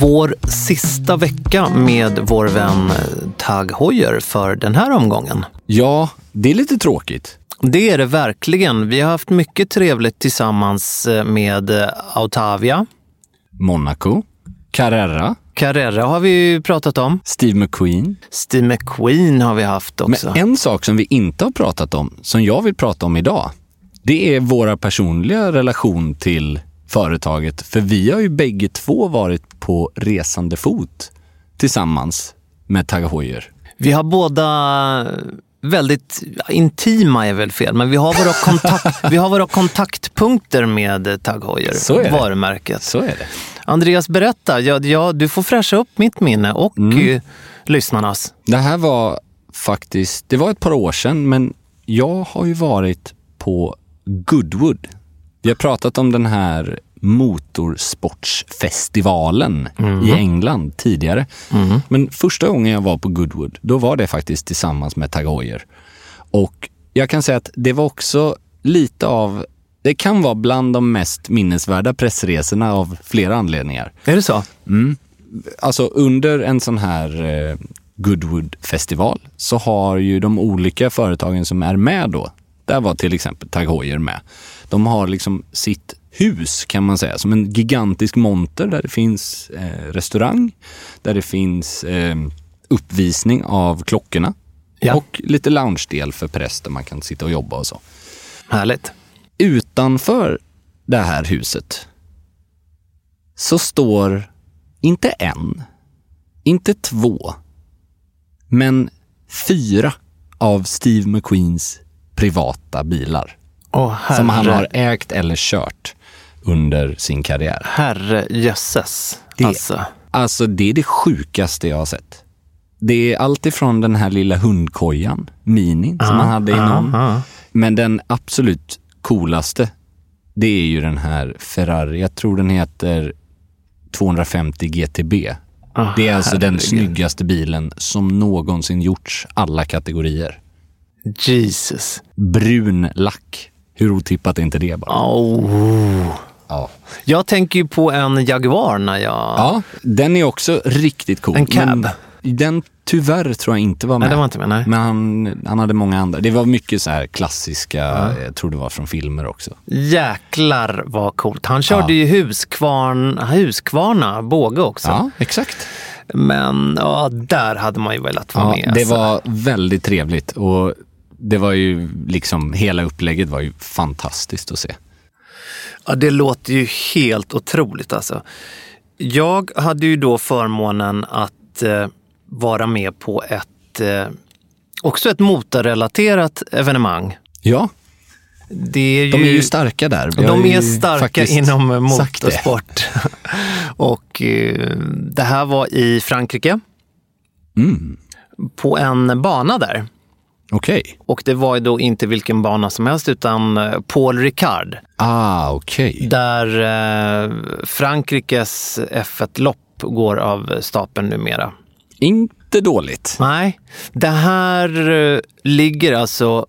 Vår sista vecka med vår vän Tag Heuer för den här omgången. Ja, det är lite tråkigt. Det är det verkligen. Vi har haft mycket trevligt tillsammans med Autavia. Monaco, Carrera, Carrera har vi ju pratat om. Steve McQueen. Steve McQueen har vi haft också. Men en sak som vi inte har pratat om, som jag vill prata om idag, det är våra personliga relation till företaget. För vi har ju bägge två varit på resande fot tillsammans med Tag Heuer. Vi har båda väldigt intima är väl fel, men vi har våra, kontakt, vi har våra kontaktpunkter med Tag Heuer, Så är det. varumärket. Så är det. Andreas, berätta. Ja, ja, du får fräscha upp mitt minne och mm. lyssnarnas. Det här var faktiskt, det var ett par år sedan, men jag har ju varit på Goodwood. Vi har pratat om den här motorsportsfestivalen Mm. i England tidigare. Men första gången jag var på Goodwood, då var det faktiskt tillsammans med Tag Heuer. Och jag kan säga att det var också lite av, det kan vara bland de mest minnesvärda pressresorna av flera anledningar. Är det så? Alltså under en sån här eh, Goodwood-festival så har ju de olika företagen som är med då, där var till exempel Tag Heuer med. De har liksom sitt hus kan man säga, som en gigantisk monter där det finns eh, restaurang, där det finns eh, uppvisning av klockorna Ja. och lite loungedel för press där man kan sitta och jobba och så. Härligt. Utanför det här huset så står inte en, inte två, men fyra av Steve McQueens privata bilar. Herre, Som han har ägt eller kört under sin karriär. herre jösses. Det- Alltså. Alltså det är det sjukaste jag har sett. Det är allt ifrån den här lilla hundkojan, Mini, som han hade i någon. Men den absolut coolaste, det är ju den här Ferrari. Jag tror den heter 250 GTB. Ah, det är alltså den herregud. snyggaste bilen som någonsin gjorts alla kategorier. Jesus. Brun lack. Hur otippat är inte det bara? Oh. Ja. Jag tänker ju på en Jaguar när jag... ja, den är också riktigt cool. En cab. Men den tyvärr tror jag inte var med. Nej, det var inte med, nej. Men han, han hade många andra. Det var mycket så här klassiska, jag tror det var från filmer också. Jäklar vad coolt. Han körde ju Huskvarn, Huskvarna, båge också. Ja, exakt. Men ja, där hade man ju velat vara Ja, med. det alltså. var väldigt trevligt och det var ju liksom, hela upplägget var ju fantastiskt att se. Ja, det låter ju helt otroligt alltså. Jag hade ju då förmånen att eh, vara med på ett, eh, också ett motorrelaterat evenemang. Ja, Det är ju, de är ju starka där. Vi De är starka inom motorsport. Och eh, det här var i Frankrike. Mm. På en bana där. Okej. Och det var ju då inte vilken bana som helst utan eh, Paul Ricard. Ah, okej. Där eh, Frankrikes F1-lopp går av stapeln numera. Inte dåligt. Nej, det här eh, ligger alltså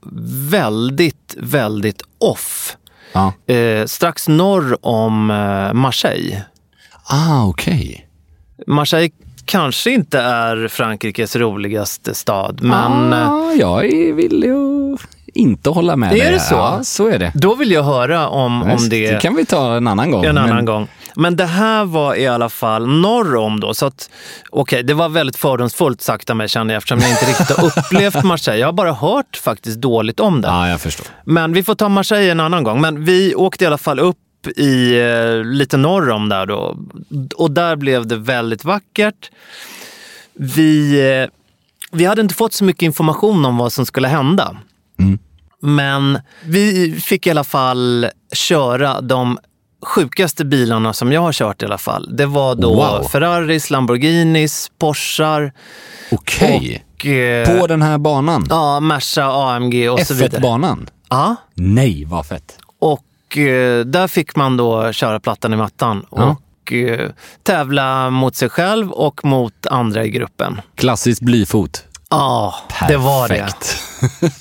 väldigt, väldigt off. Ja. Eh, strax norr om eh, Marseille. Ah, okej. Marseille kanske inte är Frankrikes roligaste stad, men eh, ah, jag är villig att inte hålla med Är dig. det här. så? Ja, så är det. då vill jag höra om, om Visst, det. kan vi ta en annan gång. En annan men- gång. Men det här var i alla fall norr om då. Så att, okej, det var väldigt fördomsfullt sagt av mig känner jag eftersom jag inte riktigt har upplevt Marseille. Jag har bara hört faktiskt dåligt om det. Ja, jag förstår. Men vi får ta Marseille en annan gång. Men vi åkte i alla fall upp i eh, lite norr om där då. Och där blev det väldigt vackert. Vi, eh, vi hade inte fått så mycket information om vad som skulle hända. Men vi fick i alla fall köra de sjukaste bilarna som jag har kört i alla fall. Det var då Wow. Ferraris, Lamborghinis, Porschar Okej. och eh, På den här banan? ja, Merca, AMG och så vidare. F1-banan? Ja. Nej, vad fett. Och eh, där fick man då köra plattan i mattan Ja. och eh, tävla mot sig själv och mot andra i gruppen. Klassiskt blyfot. Ja, det var det. Perfekt.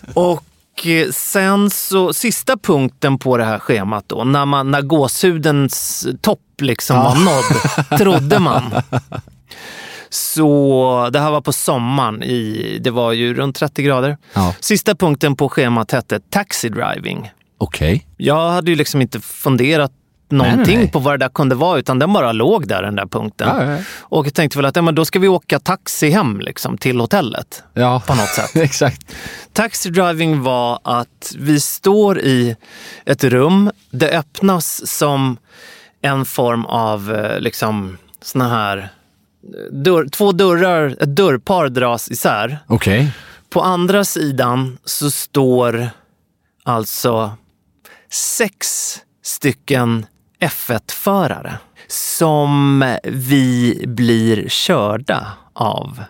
Och eh, sen så, sista punkten på det här schemat då, när, man, när gåshudens topp liksom var nådd, trodde man. Så det här var på sommaren, i, det var ju runt 30 grader. Ja. Sista punkten på schemat hette taxi driving. Okej. Jag hade ju liksom inte funderat någonting Nej, nej, på vad det där kunde vara, utan den bara låg där, den där punkten. Ja, ja. Och jag tänkte väl att ja, men då ska vi åka taxi hem liksom, till hotellet. Ja, På något sätt. Exakt. Taxi driving var att vi står i ett rum. Det öppnas som en form av eh, liksom såna här eh, dörr, två dörrar, ett dörrpar dras isär. Okej. På andra sidan så står alltså sex stycken F1-förare som vi blir körda av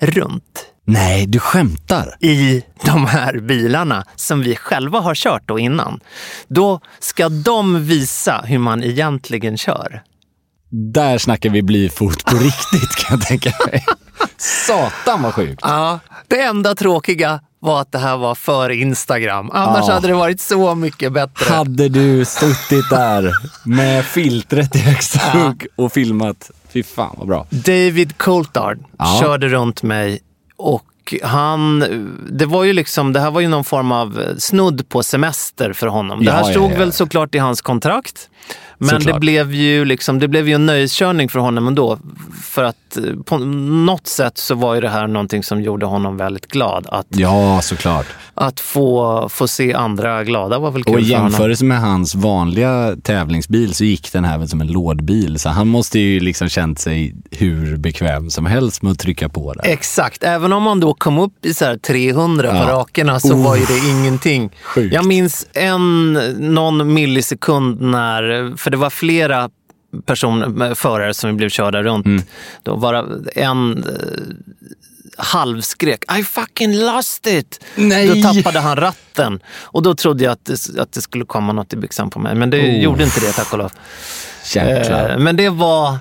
runt Nej, du skämtar. i de här bilarna som vi själva har kört då innan. Då ska de visa hur man egentligen kör. Där snackar vi blyfot på riktigt kan jag tänka mig. Satan vad sjukt. Ja, det enda tråkiga var att det här var för Instagram. Annars Ja. hade det varit så mycket bättre. Hade du suttit där med filtret i högsta hugg och filmat. Fy fan vad bra. David Coulthard Ja. körde runt mig och han, det var ju liksom, det här var ju någon form av snudd på semester för honom. Det Ja, här ja, stod ja. väl såklart i hans kontrakt. Men det blev, ju liksom, det blev ju en nöjeskörning för honom ändå. För att eh, på något sätt så var ju det här någonting som gjorde honom väldigt glad. Att, Ja, såklart. att få, få se andra glada var väl kul Och i jämförelse med hans vanliga tävlingsbil så gick den här väl som en lådbil. Så han måste ju liksom känt sig hur bekväm som helst med att trycka på där. Exakt, även om man då kom upp i så här 300 Ja. på rakerna så var ju det ingenting. Sjukt. Jag minns en, någon millisekund när, för det var flera personer, förare som blev körda runt. Mm. Då var en eh, halvskrek I fucking lost it! Nej! Då tappade han ratten. Och då trodde jag att det, att det skulle komma något i byxan på mig. Men det Oh. gjorde inte det tack och lov. Jäklar. Eh, Men det var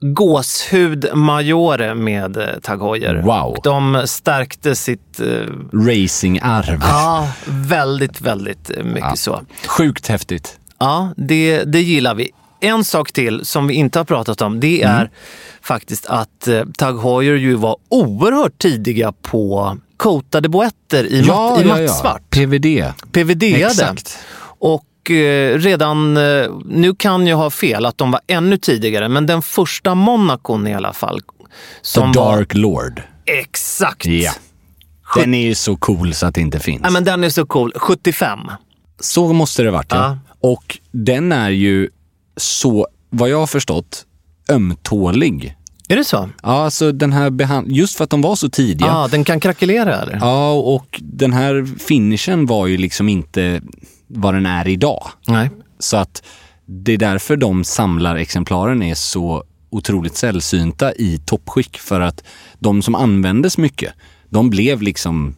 gåshud Majore med eh, Tag Heuer. Wow. De stärkte sitt... eh, Racingarv. Ja, väldigt, väldigt mycket Ja. så. Sjukt häftigt. Ja, det, det gillar vi. En sak till som vi inte har pratat om, det Mm. är faktiskt att eh, Tag Heuer ju var oerhört tidiga på coatade boetter i, matt, i mattsvart. PVD. PVD Exakt. Och eh, redan, eh, nu kan jag ha fel att de var ännu tidigare, men den första Monacon i alla fall. The Som var, Dark Lord. exakt. Ja. Den är ju så cool så att det inte finns. Ja, men den är så cool. 75. Så måste det varit ja. Och den är ju så, vad jag har förstått, ömtålig. Är det så? Ja, alltså den här behand- just för att de var så tidiga. Ja, den kan krackelera eller? Ja, och den här finishen var ju liksom inte vad den är idag. Nej. Så att det är därför de samlarexemplaren är så otroligt sällsynta i toppskick. För att de som användes mycket, de blev liksom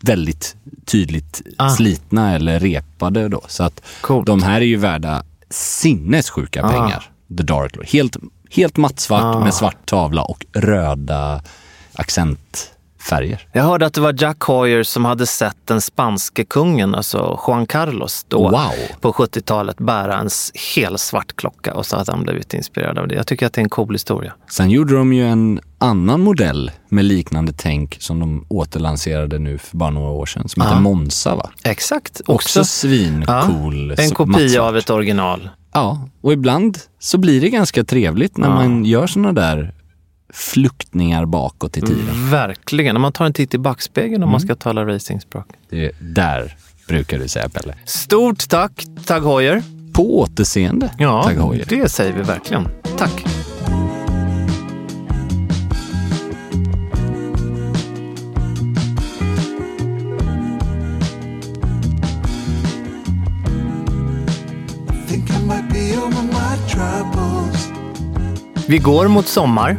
väldigt tydligt Ah. slitna eller repade då. Så att Coolt. de här är ju värda sinnessjuka Ah. pengar. The Dark Lord. Helt, helt mattsvart Ah. med svart tavla och röda accentfärger. Jag hörde att det var Jack Hoyer som hade sett den spanske kungen, alltså Juan Carlos, då Wow. på 70-talet bära en hel svart klocka och så att han blivit inspirerad av det. Jag tycker att det är en cool historia. Sen gjorde de ju en annan modell med liknande tänk som de återlanserade nu för bara några år sedan som heter Ja. Monza va? Exakt. Också svincool. En så- kopia av ett original. Ja, och ibland så blir det ganska trevligt när Ja. man gör såna där fluktningar bakåt i tiden. Verkligen. Om man tar en titt i backspegeln om Mm. man ska tala racingspråk. Det är där brukar du säga Pelle. Stort tack, Tag Heuer. På återseende, Ja, Tag Heuer. det säger vi verkligen. Tack. Vi går mot sommar.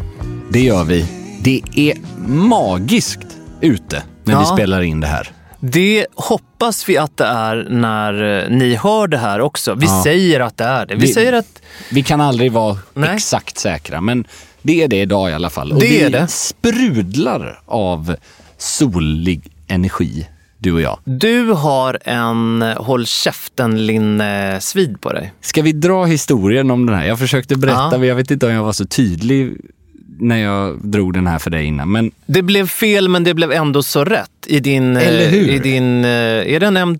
Det gör vi. Det är magiskt ute när vi Ja. spelar in det här. Det hoppas vi att det är när eh, ni hör det här också. Vi Ja. säger att det är det. Vi, Vi- säger att Vi kan aldrig vara Nej. exakt säkra, men det är det idag i alla fall. Och Det vi är det. sprudlar av solig energi, du och jag. du har en håll käften-linne-svid på dig. Ska vi dra historien om den här? Jag försökte berätta, Ja. men jag vet inte om jag var så tydlig när jag drog den här för dig innan. Men Det blev fel, men det blev ändå så rätt i din... Eller hur? I din eh, är det en.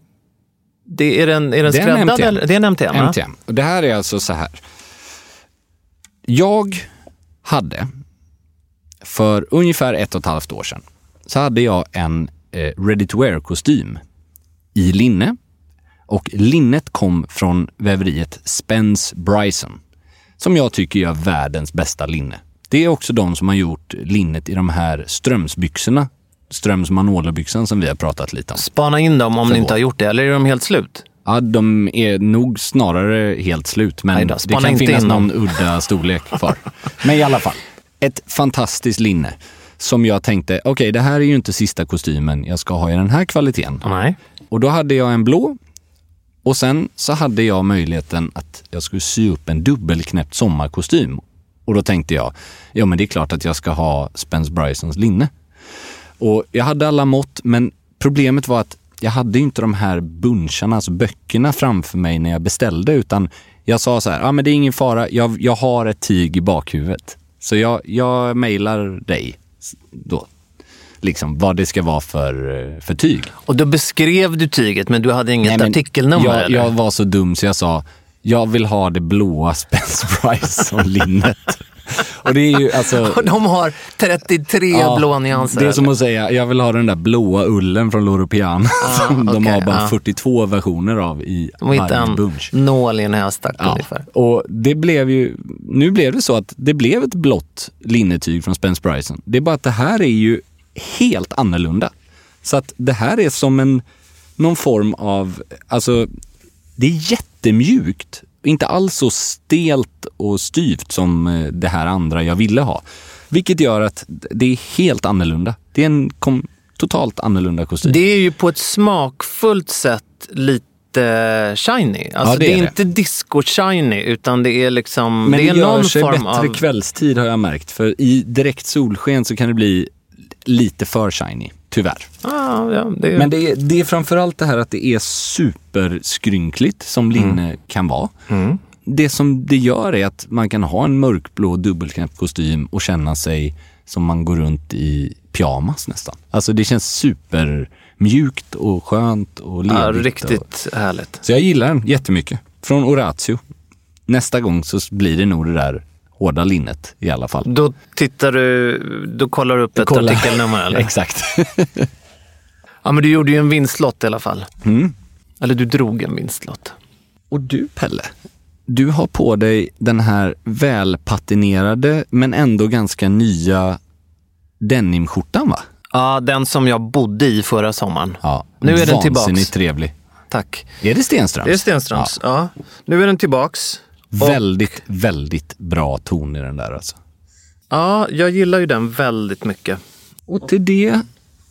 Det, är den, är den Det är en skräddad? MTM. eller? Det är en MTM, ja. MTM. Och det här är alltså så här. Jag hade för ungefär ett och ett halvt år sedan så hade jag en ready to wear-kostym i linne. Och linnet kom från väveriet Spence Bryson som jag tycker gör världens bästa linne. Det är också de som har gjort linnet i de här strömsbyxorna. Ströms Manolo-byxan som vi har pratat lite om. Spana in dem om ni inte har gjort det, eller är de helt slut? Ja, de är nog snarare helt slut, men då, det kan finnas någon udda storlek kvar. men i alla fall, ett fantastiskt linne som jag tänkte, okej, det här är ju inte sista kostymen jag ska ha i den här kvaliteten. Nej. Och då hade jag en blå och sen så hade jag möjligheten att jag skulle sy upp en dubbelknäppt sommarkostym. Och då tänkte jag, ja men det är klart att jag ska ha Spence Brysons linne. Och jag hade alla mått, men problemet var att jag hade inte de här buncharna, alltså böckerna framför mig när jag beställde, utan jag sa så här, ja men det är ingen fara, jag, jag har ett tyg i bakhuvudet. Så jag, jag mejlar dig då, liksom vad det ska vara för, eh, för tyg. Och då beskrev du tyget, men du hade inget Nej, artikelnummer? jag, eller? jag var så dum så jag sa, jag vill ha det blåa Spence Bryson-linnet. Och det är ju alltså... Och de har 33 Ja, blå nyanser. Det är som att säga, jag vill ha den där blåa ullen från Loro Piana som de okej, har bara ja. 42 versioner av i De varje bunch. nål i en höstack Ja, ungefär. och det blev ju, nu blev det så att det blev ett blått linnetyg från Spence Bryson. Det är bara att det här är ju helt annorlunda. Så att det här är som en, någon form av, alltså det är jättemjukt. Inte alls så stelt och styvt som eh, det här andra jag ville ha. Vilket gör att det är helt annorlunda. Det är en kom, totalt annorlunda kostym. Det är ju på ett smakfullt sätt lite shiny. Alltså Ja, det det, är det. inte disco-shiny, utan det är liksom... Men det är det gör någon sig form bättre av... kvällstid har jag märkt. För i direkt solsken så kan det bli lite för shiny, tyvärr. Ah, ja, det. Men det är, det är framförallt det här att det är superskrynkligt som linne Mm. kan vara. Det som det gör är att man kan ha en mörkblå dubbelknäppt kostym och känna sig som man går runt i pyjamas nästan. Alltså det känns supermjukt och skönt och ledigt. ja, Och, riktigt härligt. så jag gillar den jättemycket. Från Oratio. Nästa gång så blir det nog det där hårda linnet i alla fall. Då tittar du, då kollar du upp ett Kolla. artikelnummer eller? Exakt. Ja, men du gjorde ju en vinstlott i alla fall. Mm. Eller du drog en vinstlott. Och du Pelle, du har på dig den här välpatinerade men ändå ganska nya denimskjortan va? Ja, den som jag bodde i förra sommaren. Ja, Nu är den tillbaks. Vansinnigt trevlig. Tack. Är det Stenströms? Det är Stenströms. Ja. Nu är den tillbaks. Ja. Väldigt, väldigt bra ton i den där alltså. Ja, jag gillar ju den väldigt mycket. Och till det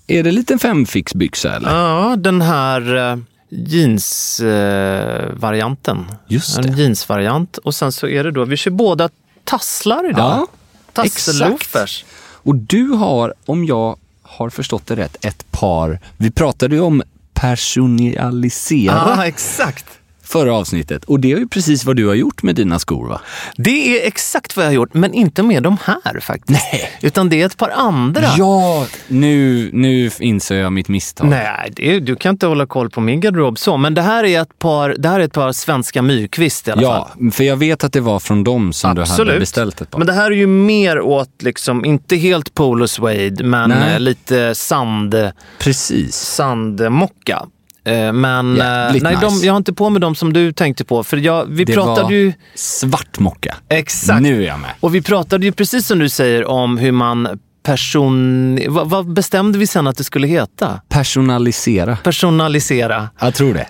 är det lite femfixbyxa eller? Ja, den här uh, jeansvarianten. Just En det. jeansvariant. Och sen så är det då, vi kör båda tasslar idag. Ja, Tasselloafers. Och du har, om jag har förstått det rätt, ett par, vi pratade ju om personalisera Ja, exakt. Förra avsnittet och det är ju precis vad du har gjort med dina skor va? Det är exakt vad jag har gjort, men inte med de här faktiskt. Nej. Utan det är ett par andra. Ja, nu, nu inser jag mitt misstag. Nej, det du kan inte hålla koll på min garderob så. Men det här är ett par, det här är ett par svenska myrkvist i alla fall. Ja, för jag vet att det var från dem som du hade beställt ett par. Men det här är ju mer åt, liksom, inte helt polo suede, men Nej. eh, lite sand, Precis. sandmocka. Eh, Men eh, nej, de, nice. jag har inte på mig dem som du tänkte på. För jag, vi Det pratade var ju... svart mocka. Exakt. Nu är jag med. Och vi pratade ju precis som du säger om hur man person... Vad, vad bestämde vi sen att det skulle heta? Personalisera. Personalisera. Jag tror det.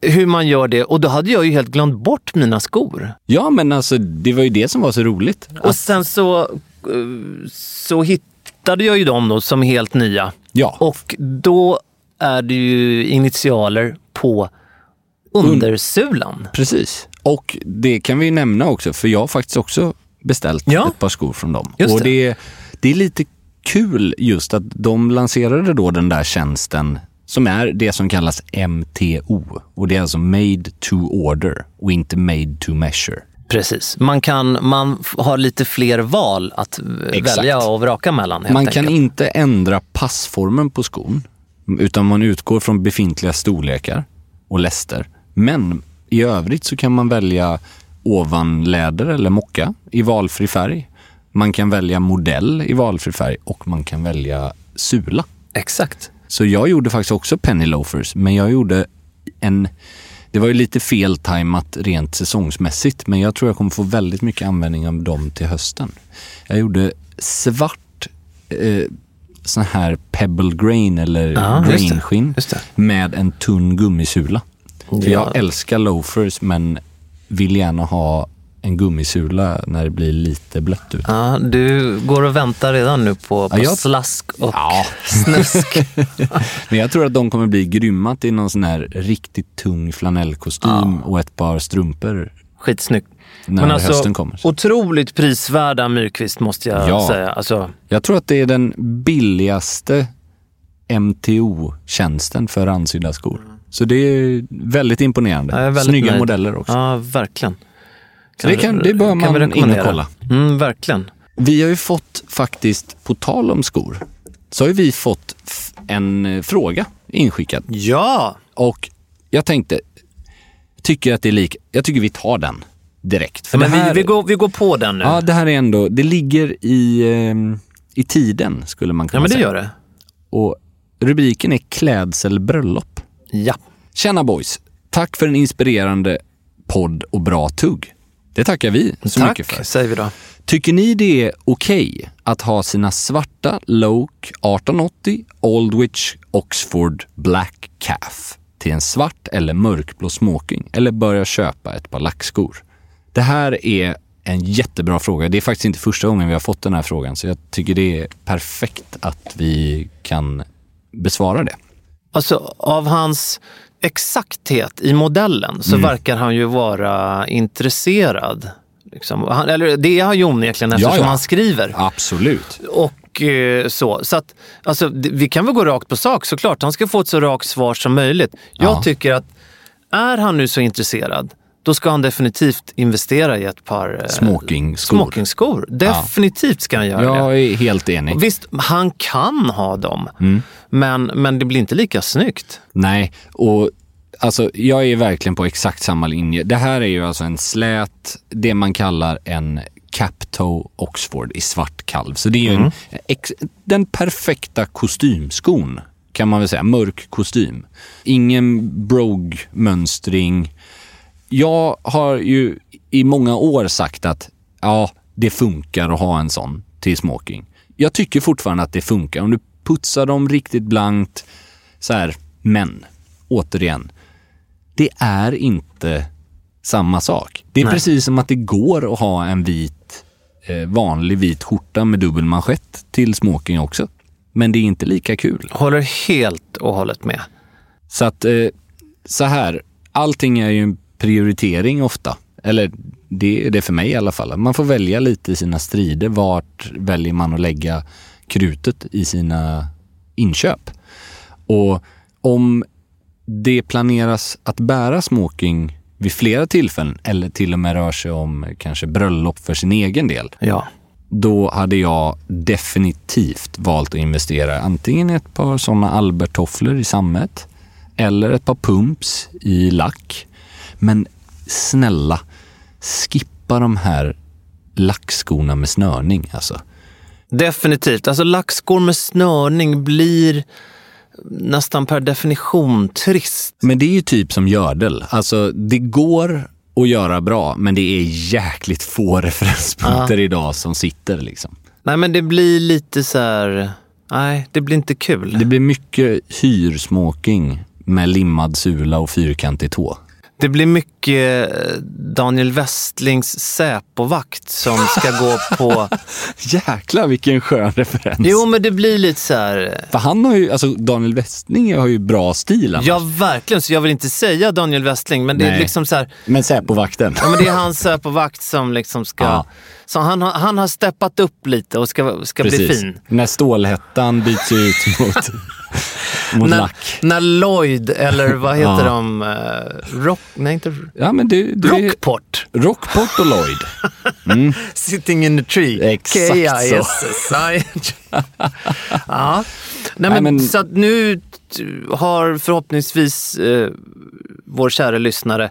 Hur man gör det. Och då hade jag ju helt glömt bort mina skor. Ja, men alltså det var ju det som var så roligt. Och sen så, eh, så hittade jag ju dem då som helt nya. Ja. Och då är det ju initialer på undersulan. Precis. Och det kan vi nämna också, för jag har faktiskt också beställt Ja. ett par skor från dem. Just och det. det, det är lite kul just att de lanserade då den där tjänsten som är det som kallas MTO. Och det är alltså made to order och inte made to measure. Precis. Man, kan, man har lite fler val att Exakt. välja och vraka mellan. Man enkelt. kan inte ändra passformen på skon, utan man utgår från befintliga storlekar och läster. Men i övrigt så kan man välja ovanläder eller mocka i valfri färg. Man kan välja modell i valfri färg och man kan välja sula. Exakt. Så jag gjorde faktiskt också penny loafers, men jag gjorde en... Det var ju lite feltajmat rent säsongsmässigt, men jag tror jag kommer få väldigt mycket användning av dem till hösten. Jag gjorde svart eh, sån här pebble grain eller Ja, grainskinn med en tunn gummisula. För Ja. jag älskar loafers men vill gärna ha en gummisula när det blir lite blött ut. Ja, du går och väntar redan nu på, på Ja, jag- slask och Ja. snusk. Men jag tror att de kommer bli grymma till någon sån här riktigt tung flanellkostym och ett par strumpor Skitsnyggt. När hösten kommer. alltså, Otroligt prisvärda Myrkvist måste jag Ja. säga. Alltså, Jag tror att det är den billigaste MTO-tjänsten för ansydda skor. Så det är väldigt imponerande. jag är väldigt Snygga nöjd. modeller också. Ja, verkligen. Så det, kan, det bör kan man in och kolla. Mm, verkligen. Vi har ju fått faktiskt, på tal om skor, så har vi fått en eh, fråga inskickad. Ja! Och jag tänkte, tycker att det är lik, jag tycker vi tar den direkt. För Men här, vi, vi, går, vi går på den nu. Ja, det här är ändå, det ligger i, ehm, i tiden skulle man kunna Ja, men det säga. gör det. Och rubriken är klädselbröllop. Ja. Tjena boys! Tack för en inspirerande podd och bra tugg. Det tackar vi så mycket för. Tack, säger vi då. Tycker ni det är okej att ha sina svarta Loke 1880 Aldwich Oxford Black Calf till en svart eller mörkblå smoking eller börja köpa ett par lackskor? Det här är en jättebra fråga. Det är faktiskt inte första gången vi har fått den här frågan så jag tycker det är perfekt att vi kan besvara det. Alltså, av hans exakthet i modellen så Mm. verkar han ju vara intresserad. Liksom. Han, eller det är han ju onekligen eftersom ja. han skriver. Absolut. Och eh, så. Så att, alltså, vi kan väl gå rakt på sak såklart. Han ska få ett så rakt svar som möjligt. Jag Ja. tycker att är han nu så intresserad, då ska han definitivt investera i ett par eh, Smokingskor. smokingskor. Definitivt ska han göra det. Jag är helt enig. Och Visst, han kan ha dem, Mm. men, men det blir inte lika snyggt. Nej, och alltså jag är verkligen på exakt samma linje. Det här är ju alltså en slät, det man kallar en Captoe Oxford i svart kalv. Så det är ju en, ex, den perfekta kostymskon kan man väl säga. Mörk kostym. Ingen brogue-mönstring. Jag har ju i många år sagt att ja, det funkar att ha en sån till smoking. Jag tycker fortfarande att det funkar. Om du putsar dem riktigt blankt, så här, men återigen, det är inte samma sak. Det är Nej. precis som att det går att ha en vit, eh, vanlig vit skjorta med dubbel manschett till smoking också. men det är inte lika kul. Håller helt och hållet med. Så att eh, så här, allting är ju en prioritering ofta. Eller det är det för mig i alla fall. Man får välja lite i sina strider. Vart väljer man att lägga krutet i sina inköp? Och om det planeras att bära smoking vid flera tillfällen eller till och med rör sig om kanske bröllop för sin egen del. Ja. Då hade jag definitivt valt att investera antingen i ett par sådana Albert-tofflor i sammet eller ett par pumps i lack. Men snälla, skippa de här lackskorna med snörning alltså. Definitivt. Alltså lackskor med snörning blir nästan per definition trist. Men det är ju typ som gördel. Alltså det går att göra bra, men det är jäkligt få referenspunkter idag som sitter liksom. Nej, men det blir lite så här... Nej, det blir inte kul. Det blir mycket hyrsmoking med limmad sula och fyrkantig tå. Det blir mycket eh, Daniel Westlings Säpovakt som ska gå på... Jäklar vilken skön referens. Jo, men det blir lite så här... För han har ju, alltså Daniel Westling har ju bra stil annars. Ja, verkligen. Så jag vill inte säga Daniel Westling, men det är liksom så här... Men Säpovakten. Ja, men det är hans Säpovakt som liksom ska... Ja. Så han, har- han har steppat upp lite och ska, ska bli fin. När stålhättan byts ut mot, mot När, lack. när Lloyd, eller vad heter Ja. de? Eh, rock... Nej, inte... Ja, men det, det Rockport. Rockport och Lloyd. Sitting in the tree. Exakt K-I-S-S-I. ja. Nej, men, Nej, men- Så nu har förhoppningsvis eh, vår kära lyssnare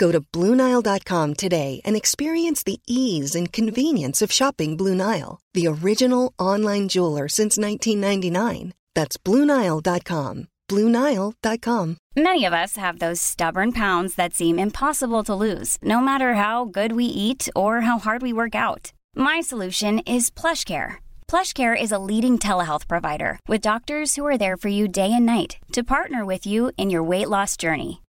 Go to BlueNile.com today and experience the ease and convenience of shopping Blue Nile, the original online jeweler since 1999. That's BlueNile.com. BlueNile.com. Many of us have those stubborn pounds that seem impossible to lose, no matter how good we eat or how hard we work out. My solution is PlushCare. PlushCare is a leading telehealth provider with doctors who are there for you day and night to partner with you in your weight loss journey.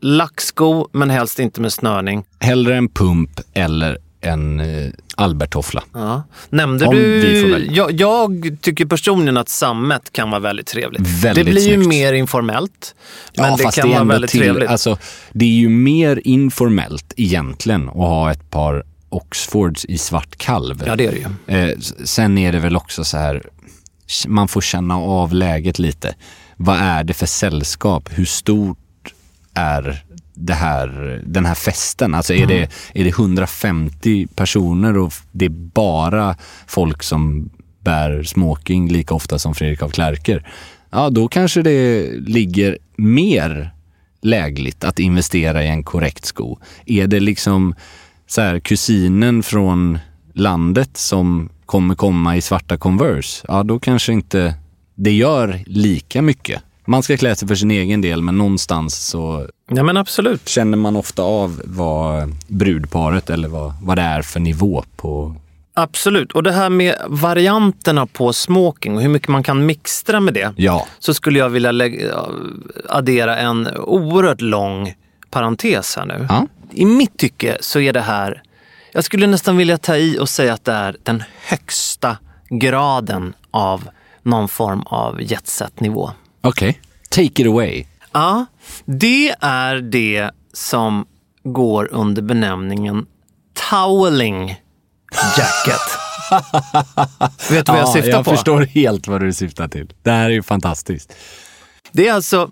lacksko, men helst inte med snörning. Hellre en pump eller en eh, Albert-toffla. Ja. Nämnde Om du... Jag, jag tycker personligen att sammet kan vara väldigt trevligt. Väldigt det blir ju snyggt. mer informellt, men Ja, det kan det vara väldigt till, trevligt. Alltså, det är ju mer informellt egentligen att ha ett par Oxfords i svart kalv. Ja, det är det ju. Eh, sen är det väl också så här, man får känna av läget lite. Vad är det för sällskap? Hur stort är det här, den här festen? Alltså är, det, är det 150 personer och det är bara folk som bär smoking lika ofta som Fredrik af Klerker? Ja, då kanske det ligger mer lägligt att investera i en korrekt sko. Är det liksom så här, kusinen från landet som kommer komma i svarta Converse, ja då kanske inte det gör lika mycket. Man ska klä sig för sin egen del, men någonstans så Ja men absolut. känner man ofta av vad brudparet eller vad, vad det är för nivå på... Absolut. Och det här med varianterna på smoking och hur mycket man kan mixtra med det. Ja. Så skulle jag vilja lägga, addera en oerhört lång parentes här nu. Ja. I mitt tycke så är det här, jag skulle nästan vilja ta i och säga att det är den högsta graden av någon form av jetset-nivå. Okej. Take it away. Ja, det är det som går under benämningen toweling jacket. Vet du vad jag syftar jag på? förstår helt vad du syftar till. Det här är ju fantastiskt. Det är alltså,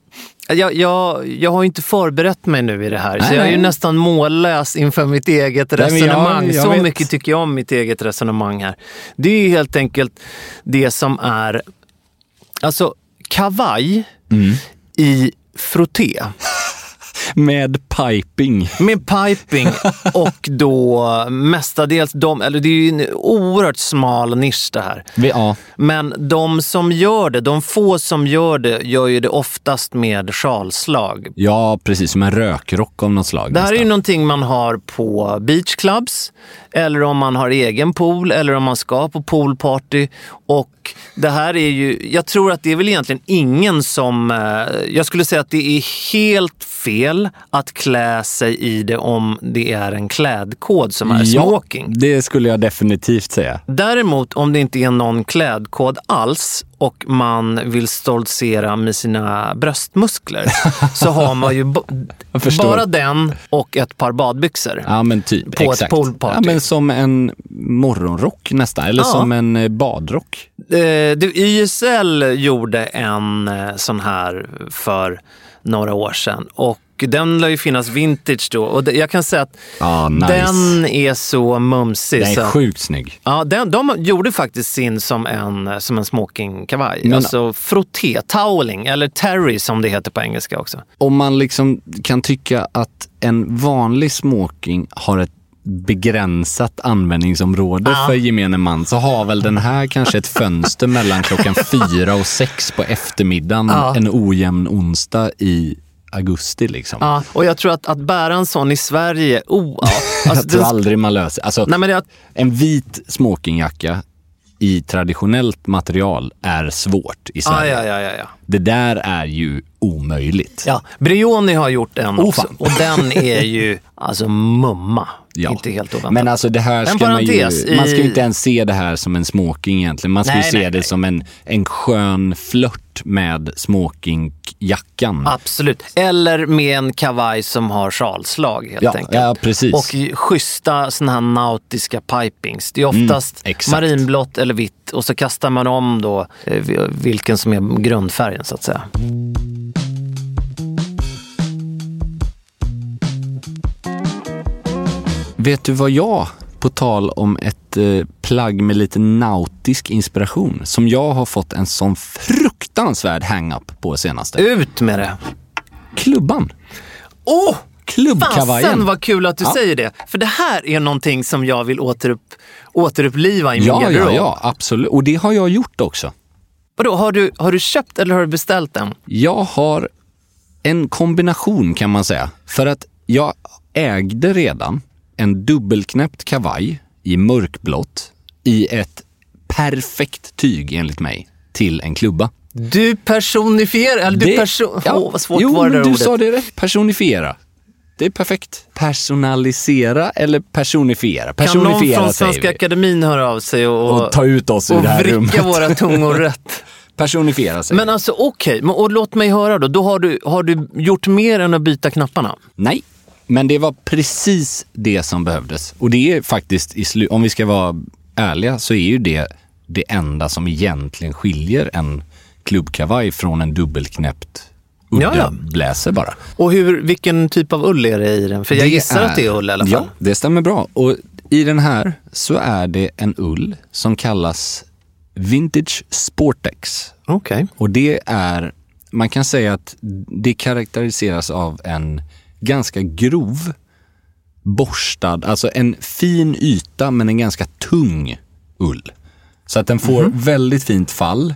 jag, jag, jag har ju inte förberett mig nu i det här, så Nej, jag är ju nej. nästan mållös inför mitt eget jag- resonemang. jag Så vet. mycket tycker jag om mitt eget resonemang här. Det är ju helt enkelt det som är, alltså kavaj Mm. i frotté. Med piping. Med piping och då mestadels de, eller det är ju en oerhört smal nisch det här. Ja. Men de som gör det, de få som gör det, gör ju det oftast med sjalslag. ja, precis. Som en rökrock av något slag. Det här är ju nästan. någonting man har på beachclubs, eller om man har egen pool, eller om man ska på poolparty. Och det här är ju, jag tror att det är väl egentligen ingen som, eh, jag skulle säga att det är helt fel att klä sig i det om det är en klädkod som är ja, smoking. det skulle jag definitivt säga. Däremot om det inte är någon klädkod alls och man vill stoltsera med sina bröstmuskler så har man ju bara den och ett par badbyxor. Ja, men typ. På ett exakt. poolparty. Ja, men som en morgonrock nästan. Eller Ja. som en eh, badrock. Eh, du, YSL gjorde en eh, sån här för några år sedan och den lär ju finnas vintage då. Och jag kan säga att Ja, nice. den är så mumsig. Den så är att- sjukt snygg. Ja, den, de gjorde faktiskt sin som en, som en smokingkavaj. Men- Alltså frotté, toweling eller terry som det heter på engelska också. Om man liksom kan tycka att en vanlig smoking har ett begränsat användningsområde Ja. för gemene man så har väl den här kanske ett fönster mellan klockan fyra och sex på eftermiddagen Ja. en ojämn onsdag i augusti liksom. Ja, och jag tror att, att bära en sån i Sverige, oh, ja. Alltså, jag tror aldrig man löser alltså, Nej, men det, En vit smokingjacka i traditionellt material är svårt i ja, Sverige. ja, ja, ja, ja. Det där är ju omöjligt. ja. Brioni har gjort en Oh, också fan. och den är ju alltså mumma. Ja. Inte helt oväntat. Men alltså det här ska man ju... Man ska ju inte ens se det här som en smoking egentligen. Man ska Nej, ju se nej, det nej. som en, en skön flört med smokingjackan. Absolut. Eller med en kavaj som har sjalslag helt Ja, enkelt. ja, precis. Och schyssta såna här nautiska pipings. Det är oftast Mm, marinblått eller vitt och så kastar man om då eh, vilken som är grundfärgen så att säga. Vet du vad jag, på tal om ett eh, plagg med lite nautisk inspiration, som jag har fått en sån fruktansvärd hang-up på senaste? Ut med det! Klubban. Åh! Oh, Klubbkavajen. Fasen vad kul att du Ja. säger det. För det här är någonting som jag vill återupp, återuppliva i min Ja, ja, garderob. ja, absolut. Och det har jag gjort också. Vadå, har du, har du köpt eller har du beställt den? Jag har en kombination kan man säga. För att jag ägde redan en dubbelknäppt kavaj i mörkblått i ett perfekt tyg enligt mig till en klubba. Du personifierar, eller du Det- person... ja. Åh, vad svårt jo, var det men du ordet. sa det rätt. Personifiera. Det är perfekt. Personalisera eller personifiera? Kan någon Personifiera från Svenska. Akademin höra av sig och, Och ta ut oss ur och det här vricka rummet. våra tungor rätt? Personifiera säger Men alltså okej, men och låt mig höra då. Då har du, har du gjort mer än att byta knapparna? Nej, men det var precis det som behövdes. Och det är faktiskt, i om vi ska vara ärliga, så är ju det det enda som egentligen skiljer en klubbkavaj från en dubbelknäppt udde-bläser bara. Och hur, vilken typ av ull är det i den? För jag Det gissar att det är ull i alla fall. Ja, det stämmer bra. Och i den här så är det en ull som kallas Vintage Sportex. Okej. Och det är, man kan säga att det karaktäriseras av en ganska grov borstad, alltså en fin yta men en ganska tung ull. Så att den får Mhm. väldigt fint fall,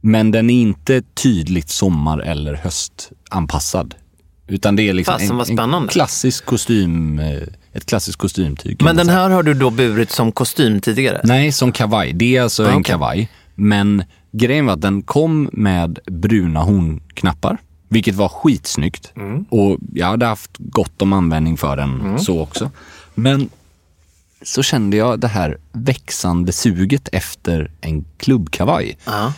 men den är inte tydligt sommar eller höstanpassad. Utan det är liksom Fasen, en, en klassisk kostym, eh, ett klassiskt kostymtyg. Men den här har du då burit som kostym tidigare? Nej, som kavaj. Det är alltså Ah, en okej. kavaj. Men grejen var att den kom med bruna hornknappar, vilket var skitsnyggt. Mm. Och jag hade haft gott om användning för den så också. Men så kände jag det här växande suget efter en klubbkavaj. Ja.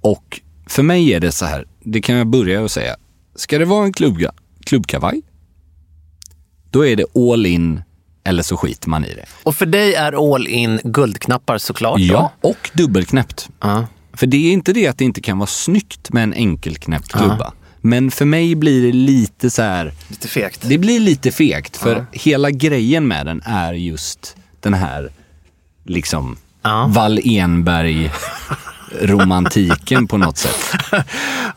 Och för mig är det så här, det kan jag börja och säga. Ska det vara en klubbga, klubbkavaj, då är det all in eller så skiter man i det. Och för dig är all in guldknappar såklart? Ja, och dubbelknäppt. Ja. För det är inte det att det inte kan vara snyggt med en enkelknäppt klubba. Men för mig blir det lite så här, Lite fegt. det blir lite fegt. För hela grejen med den är just den här liksom Ja. Wall Enberg romantiken på något sätt.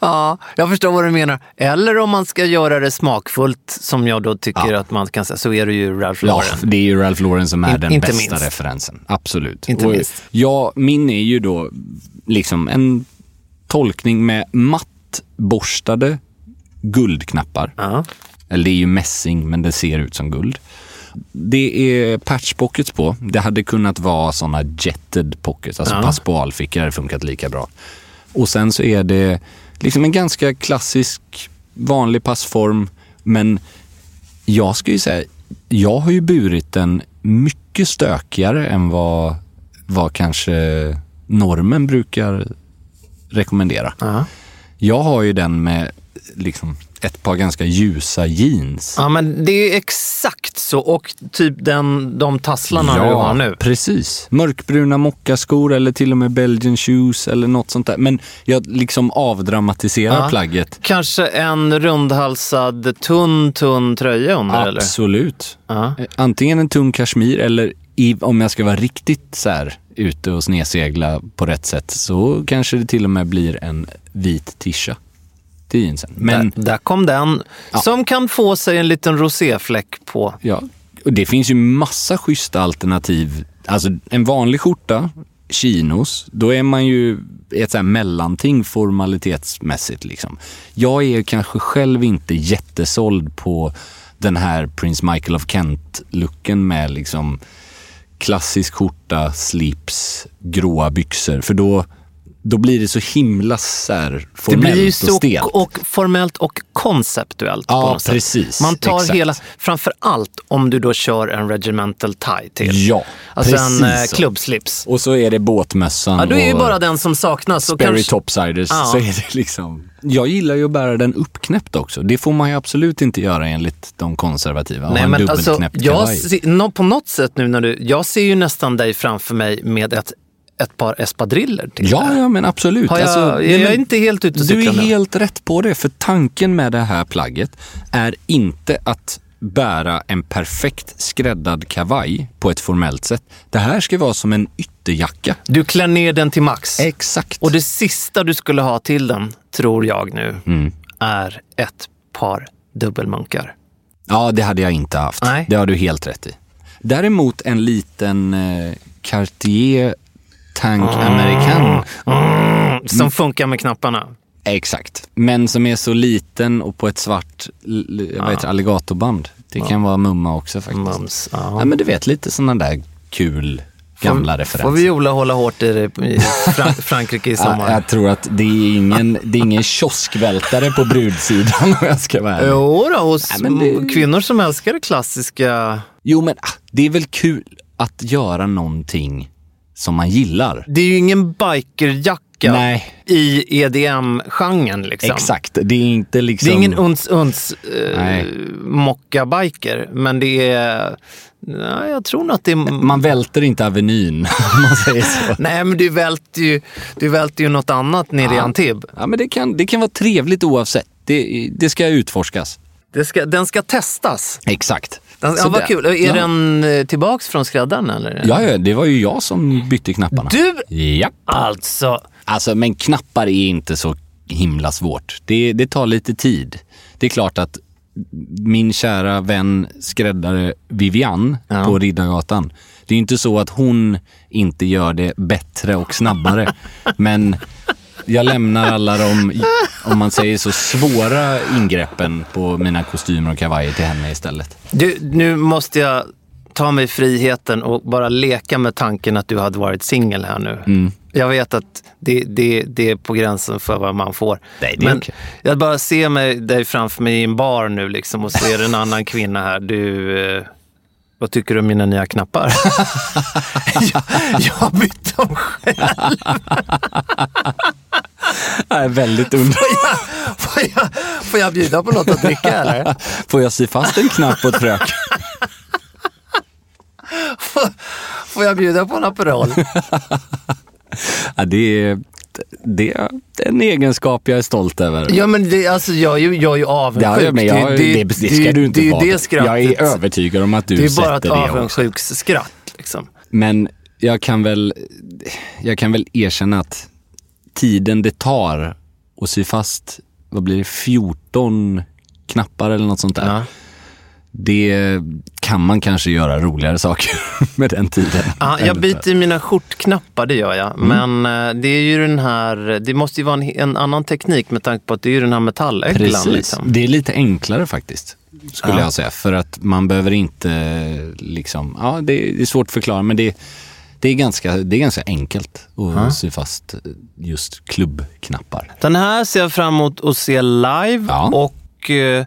Ja, jag förstår vad du menar. Eller om man ska göra det smakfullt, som jag då tycker att man kan säga, så är det ju Ralph Ja, Lauren. det är ju Ralph Lauren som är In- den bästa minst. referensen. Absolut. Inte Och minst. Ja, min är ju då liksom en tolkning med mattborstade guldknappar. Ja. Eller det är ju mässing, men det ser ut som guld. Det är patch pockets på. Det hade kunnat vara såna jetted pockets, alltså Ja. pass på alfickor hade funkat lika bra. Och sen så är det liksom en ganska klassisk vanlig passform, men jag ska ju säga, jag har ju burit den mycket stökigare än vad, vad kanske normen brukar rekommendera. Ja. Jag har ju den med liksom ett par ganska ljusa jeans. ja, men det är exakt så. Och typ den, de tasslarna du har nu. precis. Mörkbruna mockaskor eller till och med Belgian shoes eller något sånt där. Men jag liksom avdramatiserar Ja. plagget. Kanske en rundhalsad, tunn, tunn tröja under, eller? Absolut. Ja. Eh, Antingen en tung kashmir eller i, om jag ska vara riktigt så här ute och snedsegla på rätt sätt så kanske det till och med blir en vit tisha till jeansen. Men där, där kom den, som kan få sig en liten roséfläck på. Ja, och det finns ju massa schyssta alternativ. Alltså en vanlig skjorta, chinos, då är man ju ett så här mellanting formalitetsmässigt. Liksom. Jag är kanske själv inte jättesåld på den här Prince Michael of Kent-looken med liksom klassisk skjorta, slips, gråa byxor. För då, då blir det så himla så här Det formellt blir ju och så stelt. och formellt och konceptuellt Ja, precis. Man tar Exakt. hela, framför allt om du då kör en regimental tie till. Ja, Alltså precis en eh, klubbslips. Och så är det båtmössan Ja, då är ju och bara den som saknas. Och Sperry kanske, Topsiders. Ja. Så är det liksom. Jag gillar ju att bära den uppknäppt också. Det får man ju absolut inte göra enligt de konservativa. Nej, en men alltså, jag ser, nå- på något sätt nu när du, jag ser ju nästan dig framför mig med ett, ett par espadriller till. Ja, ja, men absolut. Har jag, Alltså, jag, nej, jag är inte helt ute Du är nu. helt rätt på det. För tanken med det här plagget är inte att bära en perfekt skräddad kavaj på ett formellt sätt. Det här ska vara som en ytterjacka. Du klär ner den till max. Exakt. Och det sista du skulle ha till den, tror jag nu, Mm. är ett par dubbelmunkar. Ja, det hade jag inte haft. Nej. Det har du helt rätt i. Däremot en liten eh, Cartier Tank American. Som funkar med knapparna. Exakt. Men som är så liten och på ett svart heter, det, alligatorband. Det kan vara mumma också faktiskt. Mums. Ja. Ja, men du vet, lite sådana där kul gamla referenser. Får Viola hålla hårt i, i Frank Frankrike i Ja, sommar? jag tror att det är ingen, det är ingen kioskvältare på brudsidan om jag ska vara ärlig. Jo då, hos men det- kvinnor som älskar det klassiska. Jo, men ah, det är väl kul att göra någonting som man gillar. Det är ju ingen bikerjacka Nej. i EDM-genren. Liksom. Exakt, det är inte liksom... Det är ingen uns-uns eh, mocka-biker, men det är... Nej, jag tror nog att det är... Man välter inte Avenyn, om man säger så. Nej, men du välter ju, du välter ju något annat nere i Ja. Antibes. Ja, men det kan, det kan vara trevligt oavsett. Det, det ska utforskas. Ska, den ska testas. Exakt. Den, ja, vad det- kul. Är ja. den eh, tillbaks från skräddaren eller? Ja, ja, det var ju jag som bytte knapparna. Du, Ja. alltså. Alltså, men knappar är inte så himla svårt. Det, det tar lite tid. Det är klart att min kära vän skräddare Vivian Ja. på Riddargatan, det är inte så att hon inte gör det bättre och snabbare. men jag lämnar alla de, om man säger så, svåra ingreppen på mina kostymer och kavajer till henne istället. Du, nu måste jag ta mig friheten och bara leka med tanken att du hade varit singel här nu. Mm. Jag vet att det, det, det är på gränsen för vad man får. Nej, det är Men okej. jag bara ser mig dig framför mig i en bar nu liksom och ser en annan kvinna här. Du, eh, vad tycker du om mina nya knappar? jag, jag har bytt dem själv. Jag är väldigt undrar. Får jag, får jag bjuda på något att dricka eller? Får jag sy fast en knapp ett frök? Får, får jag bjuda på en Aperol? Ja, det, är, det är en egenskap jag är stolt över. Ja men det, alltså, jag, är ju, jag är ju avundsjuk. Ja, men jag, det, det, ska du inte det, vara. det skrattet. jag är övertygad om att du Det är bara ett sätter det också. avundsjuksskratt. Liksom. Men jag kan, väl, jag kan väl erkänna att tiden det tar att sy fast, vad blir det, 14 knappar eller något sånt där. Ja. Det kan man kanske göra roligare saker med den tiden. Ja, än jag i mina skjortknappar, det gör jag. Mm. Men eh, det är ju den här, det måste ju vara en, en annan teknik med tanke på att det är ju den här metallägglan. Precis. Liksom. Det är lite enklare faktiskt, skulle Ja. jag säga. För att man behöver inte liksom, ja det är, svårt att förklara men det, det, är, ganska, det är ganska enkelt att sy fast just klubbknappar. Den här ser jag fram emot att se live Ja. och eh,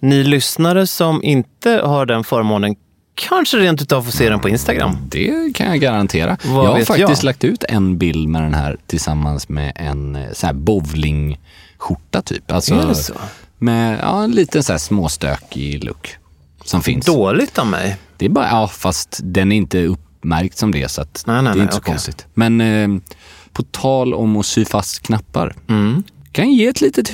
ni lyssnare som inte har den förmånen kanske rent utav får se den på Instagram. Det kan jag garantera. Vad jag har faktiskt jag? lagt ut en bild med den här tillsammans med en eh, så här bowlingskjorta typ. Alltså, Är det så? Med ja, en liten så här småstökig look som finns. Dåligt av mig. Det är bara, ja fast den är inte uppmärkt som det så att Nej, nej, det är nej, inte så okej. konstigt. Men eh, på tal om att sy fast knappar. Mm. Kan ge ett litet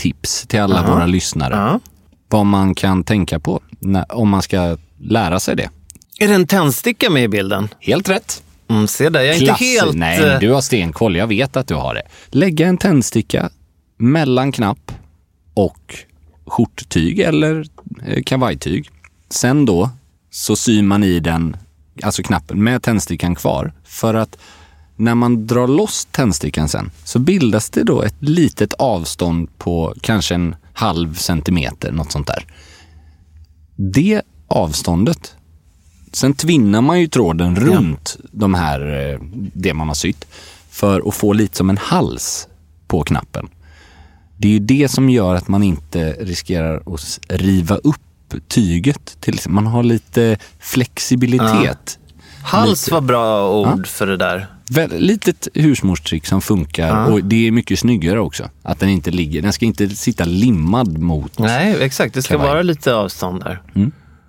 husmos-tips till alla våra lyssnare. Vad man kan tänka på när, om man ska lära sig det. Är det en tändsticka med i bilden? Helt rätt. Mm, se där, jag är Klass. inte helt... Nej, eh, du har stenkoll. Jag vet att du har det. Lägga en tändsticka mellan knapp och skjorttyg eller eh, kavajtyg. Sen då så syr man i den, alltså knappen med tändstickan kvar. För att när man drar loss tändstickan sen så bildas det då ett litet avstånd på kanske en halv centimeter, något sånt där. Det avståndet Sen tvinnar man ju tråden runt de här, eh, det man har sytt för att få lite som en hals på knappen. Det är ju det som gör att man inte riskerar att riva upp tyget. Till, man har lite flexibilitet. Hals lite. var bra ord för det där. Väl, litet husmorstrick som funkar och det är mycket snyggare också. Att den inte ligger, den ska inte sitta limmad mot. Nej, exakt. Det ska Kavaj. vara lite avstånd där.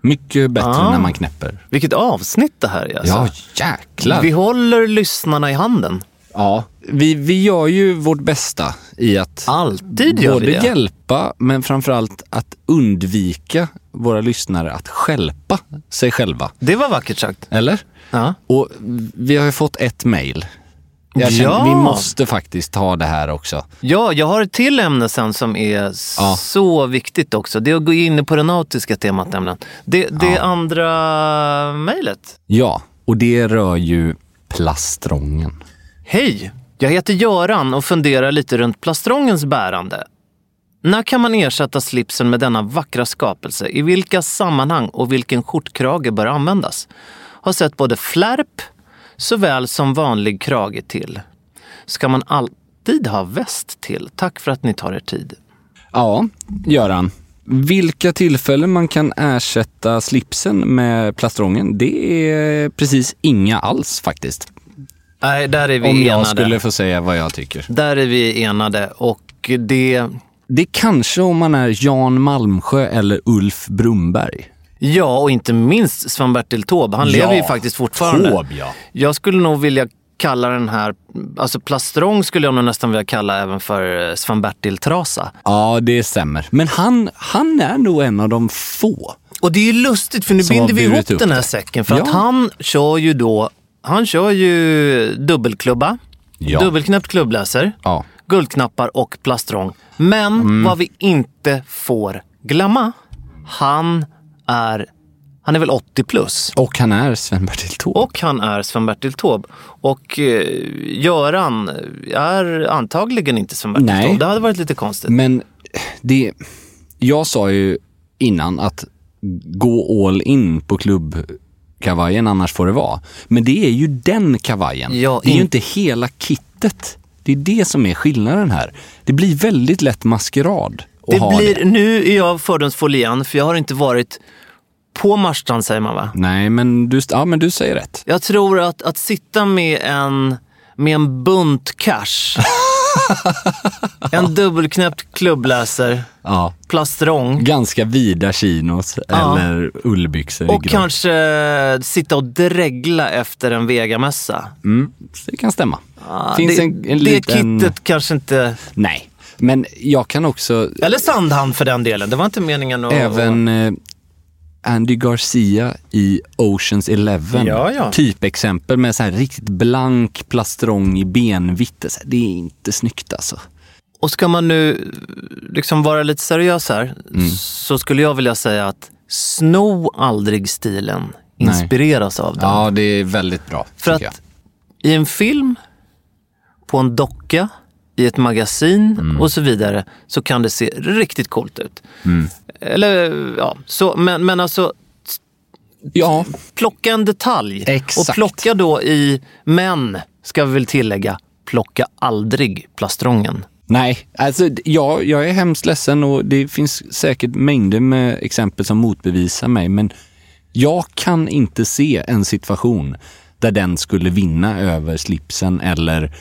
Mycket bättre Ah. när man knäpper. Vilket avsnitt det här är alltså. Ja, jäklar. Vi håller lyssnarna i handen. Ja, vi, vi gör ju vårt bästa i att Alltid gör både vi det. hjälpa men framförallt att undvika våra lyssnare att skälpa sig själva. Det var vackert sagt. Eller? Ja. Och vi har ju fått ett mejl. Jag känner, Ja. Vi måste faktiskt ta det här också. Ja, jag har ett till ämne sen som är Ja. så viktigt också. Det är att gå in på det nautiska temat nämligen. Det, det andra mejlet. Ja, och det rör ju plastrongen. Hej! Jag heter Göran och funderar lite runt plastrongens bärande. När kan man ersätta slipsen med denna vackra skapelse? I vilka sammanhang och vilken skjortkrage bör användas? Har sett både flärp såväl som vanlig krage till. Ska man alltid ha väst till? Tack för att ni tar er tid. Ja, Göran. Vilka tillfällen man kan ersätta slipsen med plastrongen, det är precis inga alls faktiskt. Nej, där är vi Om jag enade. skulle få säga vad jag tycker. Där är vi enade och det... Det är kanske om man är Jan Malmsjö eller Ulf Brumberg. Ja, och inte minst Sven-Bertil Taube. Han Ja, lever ju faktiskt fortfarande. Taube, ja. Jag skulle nog vilja kalla den här, alltså plastrong skulle jag nog nästan vilja kalla även för eh, Sven-Bertil Trasa. Ja, det stämmer. Men han, han är nog en av de få. Och det är ju lustigt för nu binder vi ihop den här det. säcken. För att Ja. han kör ju då, han kör ju dubbelklubba, Ja. dubbelknäppt klubbläser, Ja. guldknappar och plastrång. Men Mm. vad vi inte får glömma, han är, han är väl 80 plus. Och han är Sven-Bertil Taube. Och han är Sven-Bertil Taube. Och eh, Göran är antagligen inte Sven-Bertil. Taube. Det hade varit lite konstigt. Men det, jag sa ju innan att gå all in på klubbkavajen, annars får det vara. Men det är ju den kavajen. Ja, det är ju in- inte hela kittet. Det är det som är skillnaden här. Det blir väldigt lätt maskerad. Det blir, det. Nu är jag fördomsfull igen, för jag har inte varit på Marstrand säger man va? Nej, men du, ja, men du säger rätt. Jag tror att, att sitta med en, med en bunt cash, en dubbelknäppt klubbläser, Ja. plastrång Ganska vida chinos Ja. eller ullbyxor. och kanske sitta och dregla efter en vegamässa. Mm, det kan stämma. Ah, Finns det, en, en det liten... kittet kanske inte... Nej, men jag kan också... Eller Sandhamn för den delen. Det var inte meningen att... Även eh, Andy Garcia i Oceans Eleven. Ja, ja. Typexempel med så här riktigt blank plastrång i benvitt. Det är inte snyggt alltså. Och ska man nu liksom vara lite seriös här, Mm. så skulle jag vilja säga att sno aldrig stilen. Nej. Inspireras av den. Ja, det är väldigt bra. För att i en film, på en docka, i ett magasin Mm. och så vidare så kan det se riktigt coolt ut. Mm. Eller ja, så, men, men alltså Ja, plocka en detalj. Exakt. Och plocka då i, men ska vi väl tillägga, plocka aldrig plastrången. Nej, alltså ja, jag är hemskt ledsen och det finns säkert mängder med exempel som motbevisar mig, men jag kan inte se en situation där den skulle vinna över slipsen eller...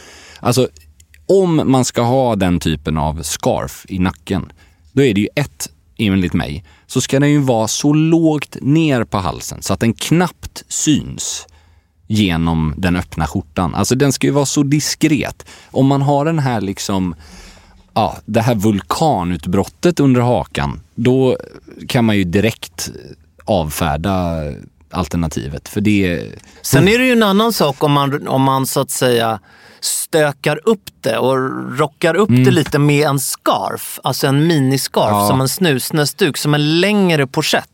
Alltså, om man ska ha den typen av scarf i nacken, då är det ju ett, enligt mig, så ska den ju vara så lågt ner på halsen så att den knappt syns genom den öppna skjortan. Alltså den ska ju vara så diskret. Om man har den här liksom, ja, det här vulkanutbrottet under hakan, då kan man ju direkt avfärda alternativet. För det... Sen är det ju en annan sak om man, om man så att säga stökar upp det och rockar upp det lite med en scarf. Alltså en miniscarf, Mm. Ja. som en snusnäsduk, som en längre pochett.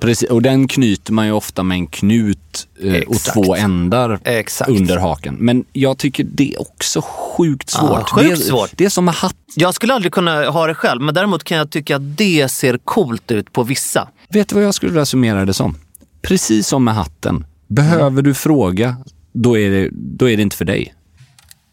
Precis, och den knyter man ju ofta med en knut eh, och två ändar Exakt. under haken. Men jag tycker det är också sjukt svårt. Ja, sjukt det, är, svårt. det är som med hatt. Jag skulle aldrig kunna ha det själv, men däremot kan jag tycka att det ser coolt ut på vissa. Vet du vad jag skulle vilja summera det som? Precis som med hatten. Behöver du fråga, då är, det, då är det inte för dig.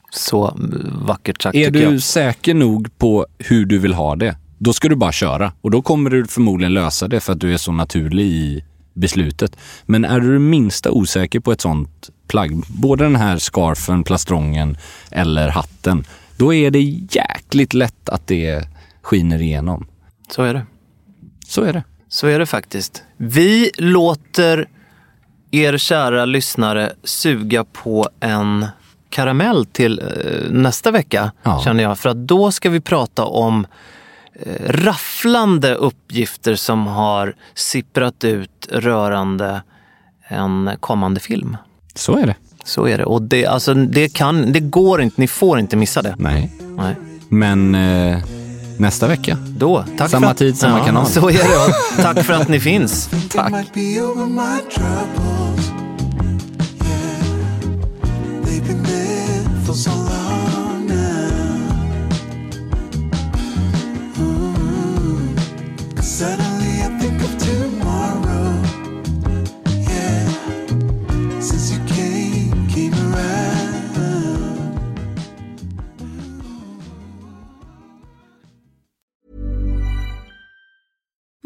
Så vackert sagt Är du jag. säker nog på hur du vill ha det, då ska du bara köra. Och då kommer du förmodligen lösa det för att du är så naturlig i beslutet. Men är du minsta osäker på ett sånt plagg, både den här scarfen, plastrongen eller hatten, då är det jäkligt lätt att det skiner igenom. Så är det. Så är det. Så är det faktiskt. Vi låter er kära lyssnare suga på en karamell till eh, nästa vecka, Ja. känner jag. För att då ska vi prata om eh, rafflande uppgifter som har sipprat ut rörande en kommande film. Så är det. Så är det. Och det, alltså, det, kan, det går inte, ni får inte missa det. Nej. Nej. Men eh, nästa vecka. Då, tack Samma för att, tid, samma kanal. Så är det. Tack för att ni finns. It feel so long now. I